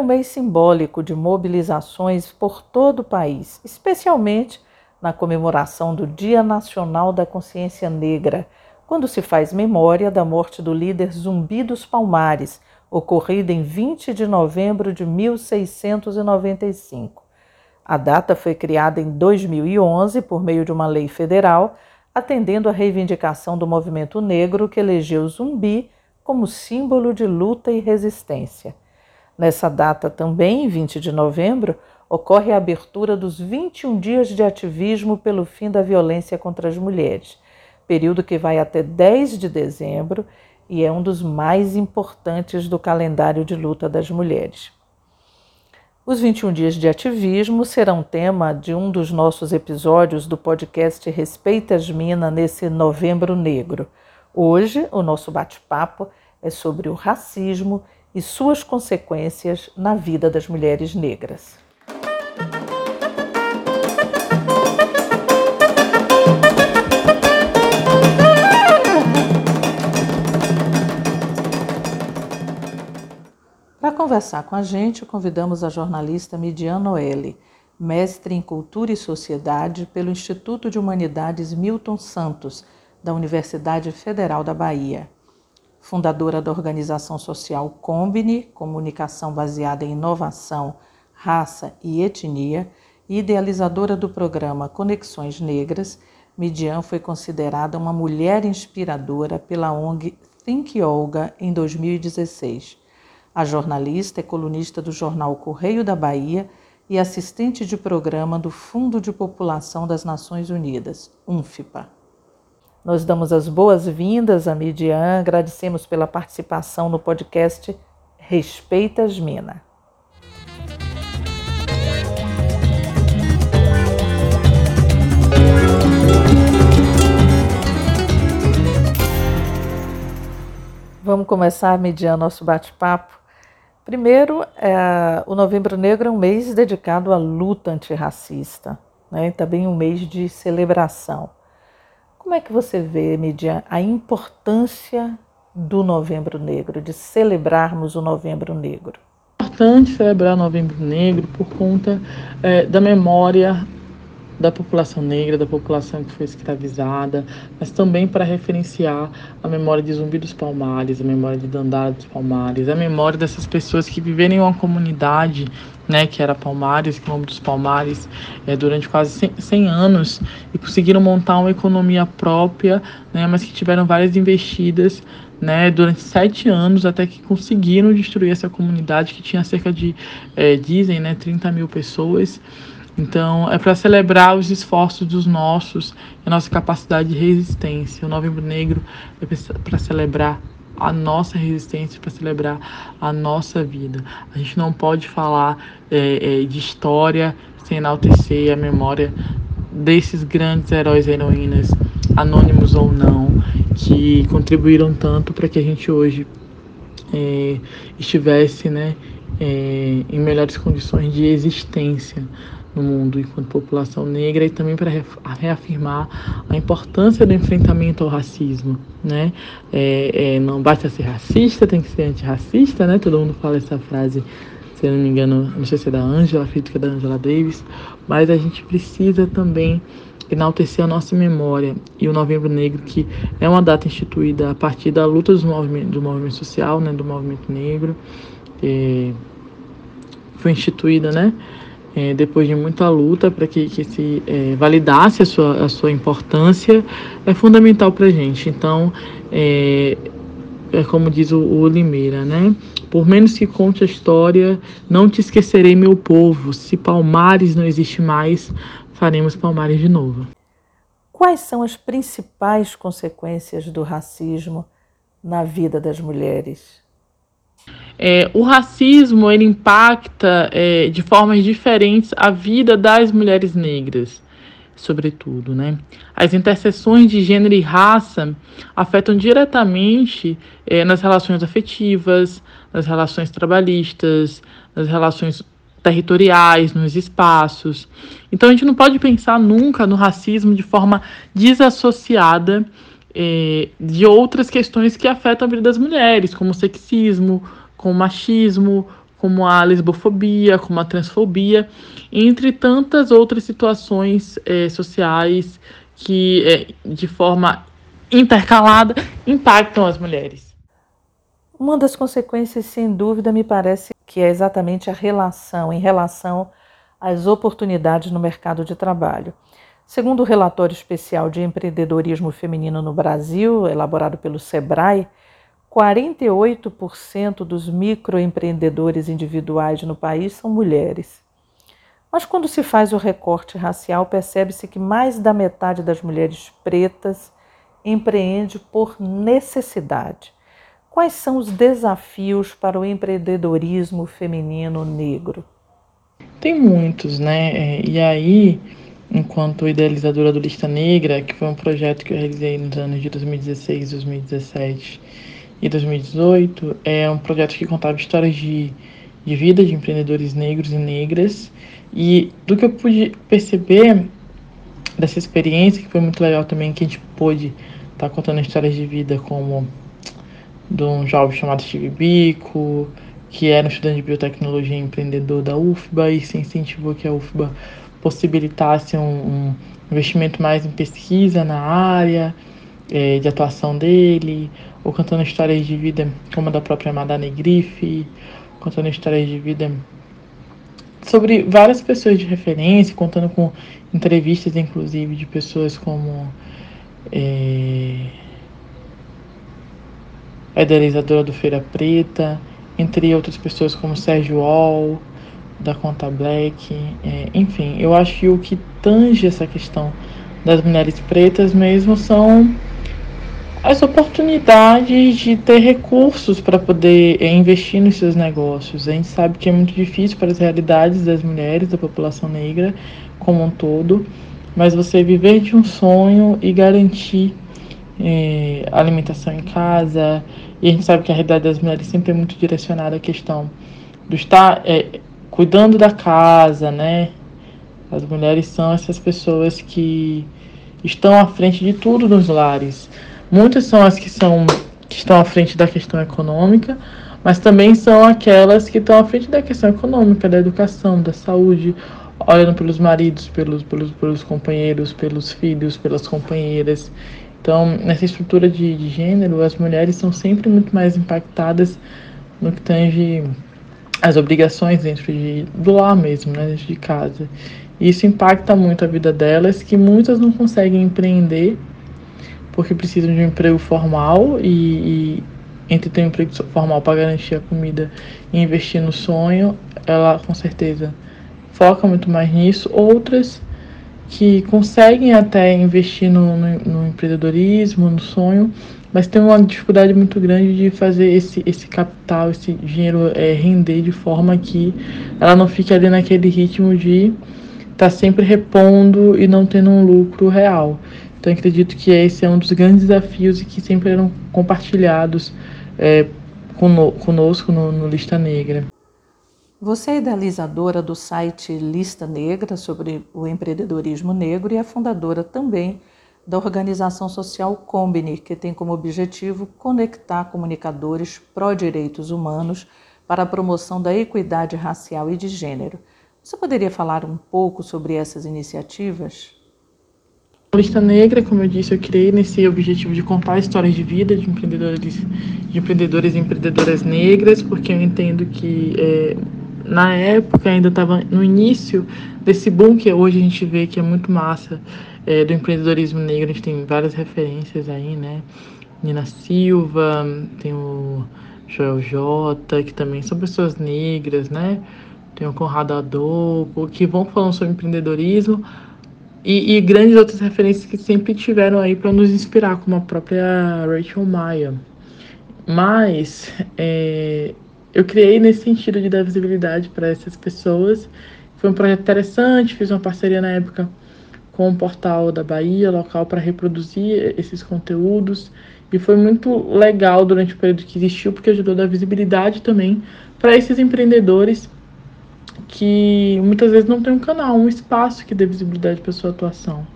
um mês simbólico de mobilizações por todo o país, especialmente na comemoração do Dia Nacional da Consciência Negra, quando se faz memória da morte do líder Zumbi dos Palmares, ocorrida em 20 de novembro de 1695. A data foi criada em 2011 por meio de uma lei federal, atendendo à reivindicação do movimento negro que elegeu Zumbi como símbolo de luta e resistência. Nessa data também, 20 de novembro, ocorre a abertura dos 21 dias de ativismo pelo fim da violência contra as mulheres, período que vai até 10 de dezembro e é um dos mais importantes do calendário de luta das mulheres. Os 21 dias de ativismo serão tema de um dos nossos episódios do podcast Respeita as Minas nesse Novembro Negro. Hoje, o nosso bate-papo é sobre o racismo e suas consequências na vida das mulheres negras. Para conversar com a gente, convidamos a jornalista Midian Noelle, mestre em Cultura e Sociedade pelo Instituto de Humanidades Milton Santos, da Universidade Federal da Bahia. Fundadora da organização social Combine, comunicação baseada em inovação, raça e etnia, e idealizadora do programa Conexões Negras, Midian foi considerada uma mulher inspiradora pela ONG Think Olga em 2016. A jornalista é colunista do jornal Correio da Bahia e assistente de programa do Fundo de População das Nações Unidas, UNFPA. Nós damos as boas-vindas a Midian, agradecemos pela participação no podcast Respeita as Minas. Vamos começar, Midian, nosso bate-papo Primeiro, é, o Novembro Negro é um mês dedicado à luta antirracista, né? também um mês de celebração. Como é que você vê, Midian, a importância do Novembro Negro, de celebrarmos o Novembro Negro? É importante celebrar Novembro Negro por conta é, da memória da população negra, da população que foi escravizada, mas também para referenciar a memória de Zumbi dos Palmares, a memória de Dandara dos Palmares, a memória dessas pessoas que viveram em uma comunidade, né, que era Palmares, Quilombo dos Palmares, é, durante quase 100, 100, anos e conseguiram montar uma economia própria, né, mas que tiveram várias investidas né, durante sete anos até que conseguiram destruir essa comunidade que tinha cerca de, é, dizem, né, 30 mil pessoas. Então, é para celebrar os esforços dos nossos, a nossa capacidade de resistência. O Novembro Negro é para celebrar a nossa resistência, para celebrar a nossa vida. A gente não pode falar é, é, de história sem enaltecer a memória desses grandes heróis e heroínas, anônimos ou não, que contribuíram tanto para que a gente hoje é, estivesse né, é, em melhores condições de existência no mundo enquanto população negra e também para reafirmar a importância do enfrentamento ao racismo, né? É, é, não basta ser racista, tem que ser antirracista, né? Todo mundo fala essa frase, se eu não me engano, não sei se é da Angela, crítica da Angela Davis, mas a gente precisa também enaltecer a nossa memória e o Novembro Negro, que é uma data instituída a partir da luta do movimento, do movimento social, né, do movimento negro, é, foi instituída, né, é, depois de muita luta para que, que se é, validasse a sua, a sua importância, é fundamental para a gente. Então, é, é como diz o, o Limeira, né? Por menos que conte a história, não te esquecerei, meu povo. Se Palmares não existe mais, faremos Palmares de novo. Quais são as principais consequências do racismo na vida das mulheres? É, o racismo ele impacta é, de formas diferentes a vida das mulheres negras, sobretudo, né? As interseções de gênero e raça afetam diretamente é, nas relações afetivas, nas relações trabalhistas, nas relações territoriais, nos espaços. Então a gente não pode pensar nunca no racismo de forma desassociada é, de outras questões que afetam a vida das mulheres, como o sexismo, com o machismo, como a lesbofobia, como a transfobia, entre tantas outras situações é, sociais que, é, de forma intercalada, impactam as mulheres. Uma das consequências, sem dúvida, me parece que é exatamente a relação, em relação às oportunidades no mercado de trabalho. Segundo o relatório especial de empreendedorismo feminino no Brasil, elaborado pelo SEBRAE, 48% dos microempreendedores individuais no país são mulheres. Mas quando se faz o recorte racial, percebe-se que mais da metade das mulheres pretas empreende por necessidade. Quais são os desafios para o empreendedorismo feminino negro? Tem muitos, né? É, e aí, enquanto idealizadora do Lista Negra, que foi um projeto que eu realizei nos anos de 2016, 2017 e 2018, é um projeto que contava histórias de, de vida de empreendedores negros e negras. E do que eu pude perceber dessa experiência, que foi muito legal também, que a gente pôde estar tá contando histórias de vida como de um jovem chamado Steve Bico, que era um estudante de biotecnologia e empreendedor da UFBA e se incentivou que a UFBA possibilitasse um, um investimento mais em pesquisa na área é, de atuação dele, ou contando histórias de vida como a da própria Madame Griffe, contando histórias de vida sobre várias pessoas de referência, contando com entrevistas, inclusive, de pessoas como é, a idealizadora do Feira Preta, entre outras pessoas como Sérgio Wall, da Conta Black, é, enfim, eu acho que o que tange essa questão das mulheres pretas mesmo são as oportunidades de ter recursos para poder é, investir nos seus negócios. A gente sabe que é muito difícil para as realidades das mulheres, da população negra como um todo, mas você viver de um sonho e garantir é, alimentação em casa, e a gente sabe que a realidade das mulheres sempre é muito direcionada à questão do estar é, cuidando da casa, né? As mulheres são essas pessoas que estão à frente de tudo nos lares. Muitas são as que são que estão à frente da questão econômica, mas também são aquelas que estão à frente da questão econômica, da educação, da saúde, olhando pelos maridos, pelos, pelos, pelos companheiros, pelos filhos, pelas companheiras. Então, nessa estrutura de, de gênero, as mulheres são sempre muito mais impactadas no que tange as obrigações dentro de, do lar mesmo, né, dentro de casa. Isso impacta muito a vida delas, que muitas não conseguem empreender porque precisam de um emprego formal e, e entre ter um emprego formal para garantir a comida e investir no sonho, ela com certeza foca muito mais nisso. Outras que conseguem até investir no, no, no empreendedorismo, no sonho, mas tem uma dificuldade muito grande de fazer esse, esse capital, esse dinheiro é, render de forma que ela não fique ali naquele ritmo de estar tá sempre repondo e não tendo um lucro real. Então acredito que esse é um dos grandes desafios e que sempre eram compartilhados é, conosco no, no Lista Negra. Você é idealizadora do site Lista Negra sobre o empreendedorismo negro e é fundadora também da organização social Combine, que tem como objetivo conectar comunicadores pró-direitos humanos para a promoção da equidade racial e de gênero. Você poderia falar um pouco sobre essas iniciativas? A Lista Negra, como eu disse, eu criei nesse objetivo de contar histórias de vida de empreendedores, de empreendedores e empreendedoras negras, porque eu entendo que é, na época ainda estava no início desse boom que hoje a gente vê que é muito massa é, do empreendedorismo negro. A gente tem várias referências aí, né? Nina Silva, tem o Joel J, que também são pessoas negras, né? Tem o Conrado Adolfo, que vão falando sobre empreendedorismo e, e grandes outras referências que sempre tiveram aí para nos inspirar, como a própria Rachel Maia. Mas é, eu criei nesse sentido de dar visibilidade para essas pessoas. Foi um projeto interessante, fiz uma parceria na época com o portal da Bahia, local para reproduzir esses conteúdos. E foi muito legal durante o período que existiu, porque ajudou a dar visibilidade também para esses empreendedores que muitas vezes não tem um canal, um espaço que dê visibilidade para sua atuação.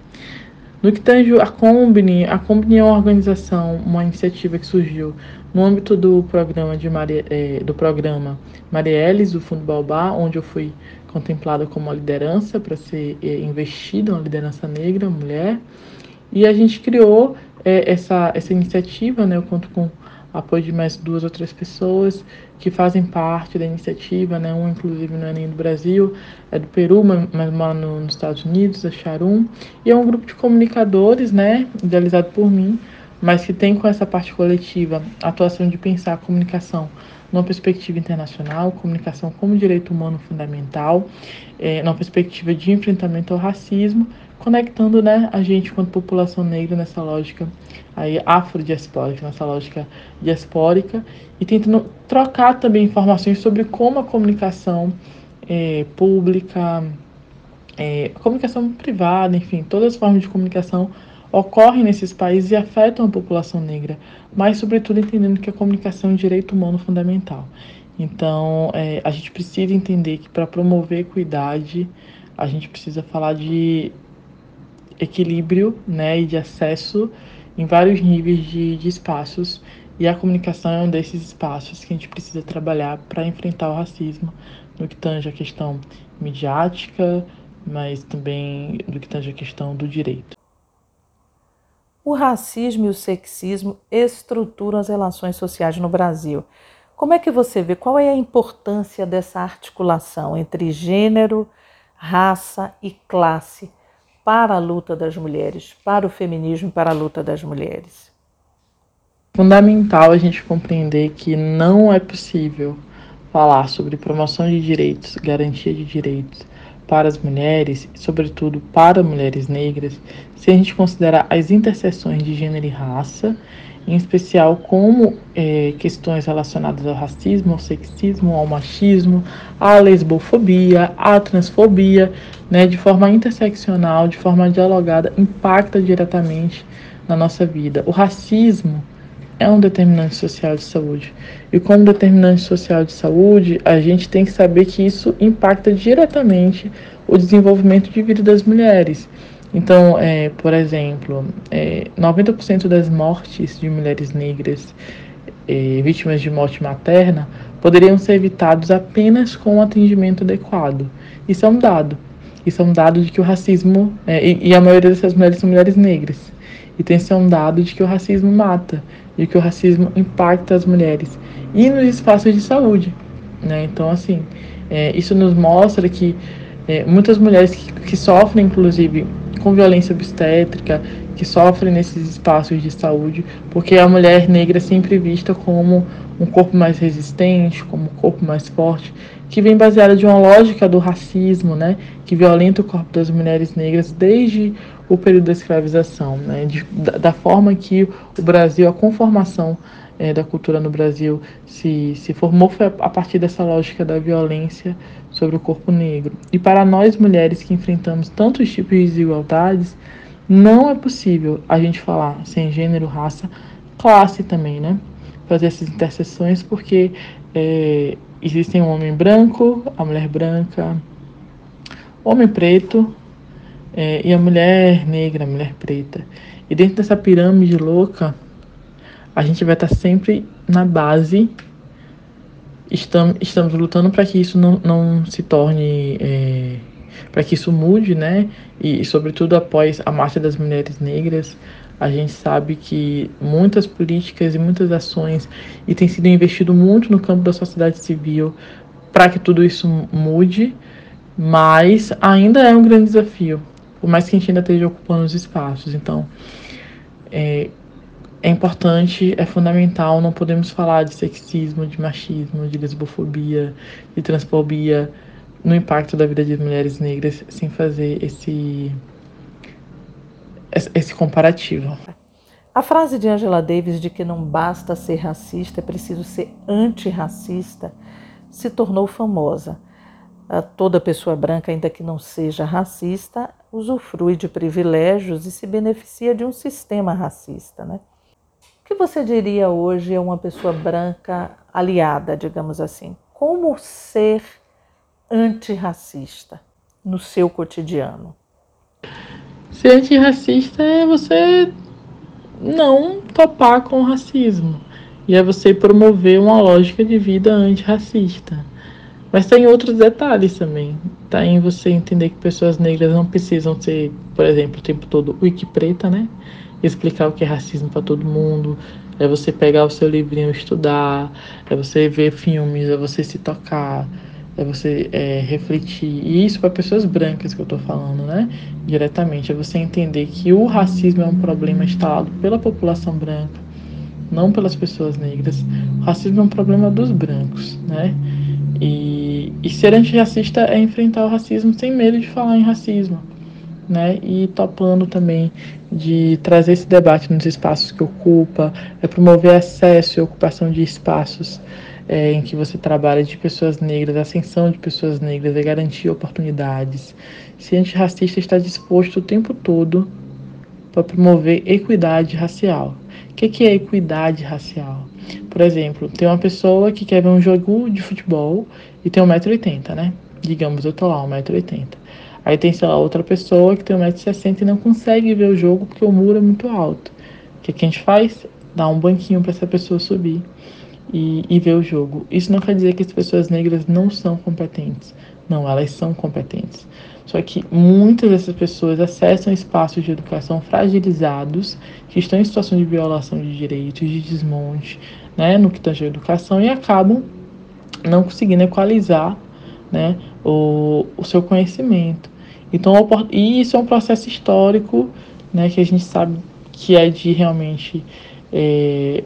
No que tange a Combine, a Combine é uma organização, uma iniciativa que surgiu no âmbito do programa de Maria, é, do programa Marielles do Fundo Baobá, onde eu fui contemplada como uma liderança para ser é, investida, uma liderança negra, mulher. E a gente criou é, essa, essa iniciativa, né? Eu conto com apoio de mais duas ou três pessoas que fazem parte da iniciativa, né? Um, inclusive, não é nem do Brasil, é do Peru, mas mora no, nos Estados Unidos, a Charum. E é um grupo de comunicadores, né? Idealizado por mim, mas que tem com essa parte coletiva a atuação de pensar a comunicação numa perspectiva internacional, comunicação como direito humano fundamental, é, numa perspectiva de enfrentamento ao racismo, conectando né, a gente quanto população negra nessa lógica aí afrodiaspórica, nessa lógica diaspórica, e tentando trocar também informações sobre como a comunicação é, pública, é, comunicação privada, enfim, todas as formas de comunicação ocorrem nesses países e afetam a população negra, mas, sobretudo, entendendo que a comunicação é um direito humano fundamental. Então, é, a gente precisa entender que para promover equidade, a gente precisa falar de equilíbrio né, e de acesso em vários níveis de, de espaços, e a comunicação é um desses espaços que a gente precisa trabalhar para enfrentar o racismo, no que tange a questão midiática, mas também no que tange a questão do direito. O racismo e o sexismo estruturam as relações sociais no Brasil. Como é que você vê qual é a importância dessa articulação entre gênero, raça e classe para a luta das mulheres, para o feminismo e para a luta das mulheres? Fundamental a gente compreender que não é possível falar sobre promoção de direitos, garantia de direitos, para as mulheres, sobretudo para mulheres negras, se a gente considerar as interseções de gênero e raça, em especial como é, questões relacionadas ao racismo, ao sexismo, ao machismo, à lesbofobia, à transfobia, né, de forma interseccional, de forma dialogada, impacta diretamente na nossa vida. O racismo é um determinante social de saúde. E como determinante social de saúde, a gente tem que saber que isso impacta diretamente o desenvolvimento de vida das mulheres. Então, é, por exemplo, é, 90% das mortes de mulheres negras é, vítimas de morte materna poderiam ser evitados apenas com um atendimento adequado. Isso é um dado. Isso é um dado de que o racismo, é, e, e a maioria dessas mulheres são mulheres negras. Então, esse é um dado de que o racismo mata de que o racismo impacta as mulheres e nos espaços de saúde. Né? Então, assim, é, isso nos mostra que é, muitas mulheres que, que, sofrem, inclusive, com violência obstétrica, que sofrem nesses espaços de saúde, porque a mulher negra é sempre vista como um corpo mais resistente, como um corpo mais forte, que vem baseada de uma lógica do racismo, né, que violenta o corpo das mulheres negras desde o período da escravização, né, de, da, da, forma que o Brasil, a conformação é, da cultura no Brasil se, se formou foi a, partir dessa lógica da violência sobre o corpo negro. E para nós mulheres que enfrentamos tantos tipos de desigualdades, não é possível a gente falar sem gênero, raça, classe também, né? Fazer essas interseções, porque é, existem o homem branco, a mulher branca, homem preto, é, e a mulher negra, a mulher preta. E dentro dessa pirâmide louca, a gente vai estar sempre na base. Estamos, estamos lutando para que isso não, não se torne. É, para que isso mude, né? E, sobretudo, após a marcha das mulheres negras, a gente sabe que muitas políticas e muitas ações e tem sido investido muito no campo da sociedade civil para que tudo isso mude, mas ainda é um grande desafio por mais que a gente ainda esteja ocupando os espaços. Então, é, é importante, é fundamental, não podemos falar de sexismo, de machismo, de lesbofobia, de transfobia no impacto da vida de mulheres negras sem fazer esse, esse comparativo. A frase de Angela Davis de que não basta ser racista, é preciso ser antirracista, se tornou famosa. Toda pessoa branca, ainda que não seja racista, usufrui de privilégios e se beneficia de um sistema racista. Né? O que você diria hoje é uma pessoa branca aliada, digamos assim? Como ser antirracista no seu cotidiano? Ser antirracista é você não topar com o racismo. e é você promover uma lógica de vida antirracista. Mas tem outros detalhes também. Tá em você entender que pessoas negras não precisam ser, por exemplo, o tempo todo wiki preta, né? Explicar o que é racismo para todo mundo. É você pegar o seu livrinho estudar, é você ver filmes, é você se tocar, é você é, refletir. E isso para pessoas brancas que eu estou falando, né? Diretamente. É você entender que o racismo é um problema instalado pela população branca, não pelas pessoas negras. O racismo é um problema dos brancos, né? E, e ser antirracista é enfrentar o racismo sem medo de falar em racismo, né? E topando também de trazer esse debate nos espaços que ocupa, é promover acesso e ocupação de espaços é, em que você trabalha de pessoas negras, ascensão de pessoas negras, é garantir oportunidades. Ser antirracista está disposto o tempo todo para promover equidade racial. O que, que é equidade racial? Por exemplo, tem uma pessoa que quer ver um jogo de futebol e tem 1,80m, né? Digamos, eu tô lá, 1,80m. Aí tem, sei lá, outra pessoa que tem 1,60m e não consegue ver o jogo porque o muro é muito alto. O que, que a gente faz? Dá um banquinho para essa pessoa subir e, e ver o jogo. Isso não quer dizer que as pessoas negras não são competentes. Não, elas são competentes. Só que muitas dessas pessoas acessam espaços de educação fragilizados, que estão em situação de violação de direitos, de desmonte, né, no que tange à educação, e acabam não conseguindo equalizar né, o, o seu conhecimento. Então, e isso é um processo histórico né, que a gente sabe que é de realmente é,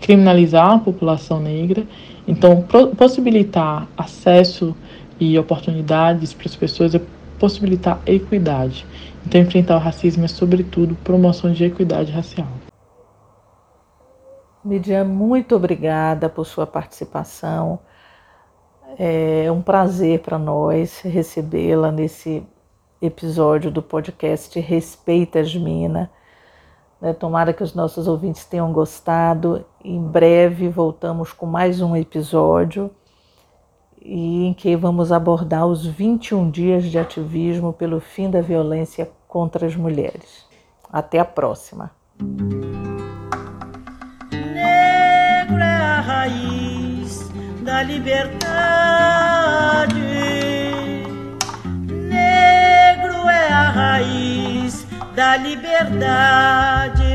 criminalizar a população negra. Então, possibilitar acesso e oportunidades para as pessoas é possibilitar equidade. Então, enfrentar o racismo é, sobretudo, promoção de equidade racial. Midian, muito obrigada por sua participação. É um prazer para nós recebê-la nesse episódio do podcast Respeita Mina. Né? Tomara que os nossos ouvintes tenham gostado. Em breve voltamos com mais um episódio e em que vamos abordar os 21 dias de ativismo pelo fim da violência contra as mulheres. Até a próxima. É a raiz da liberdade. Da liberdade.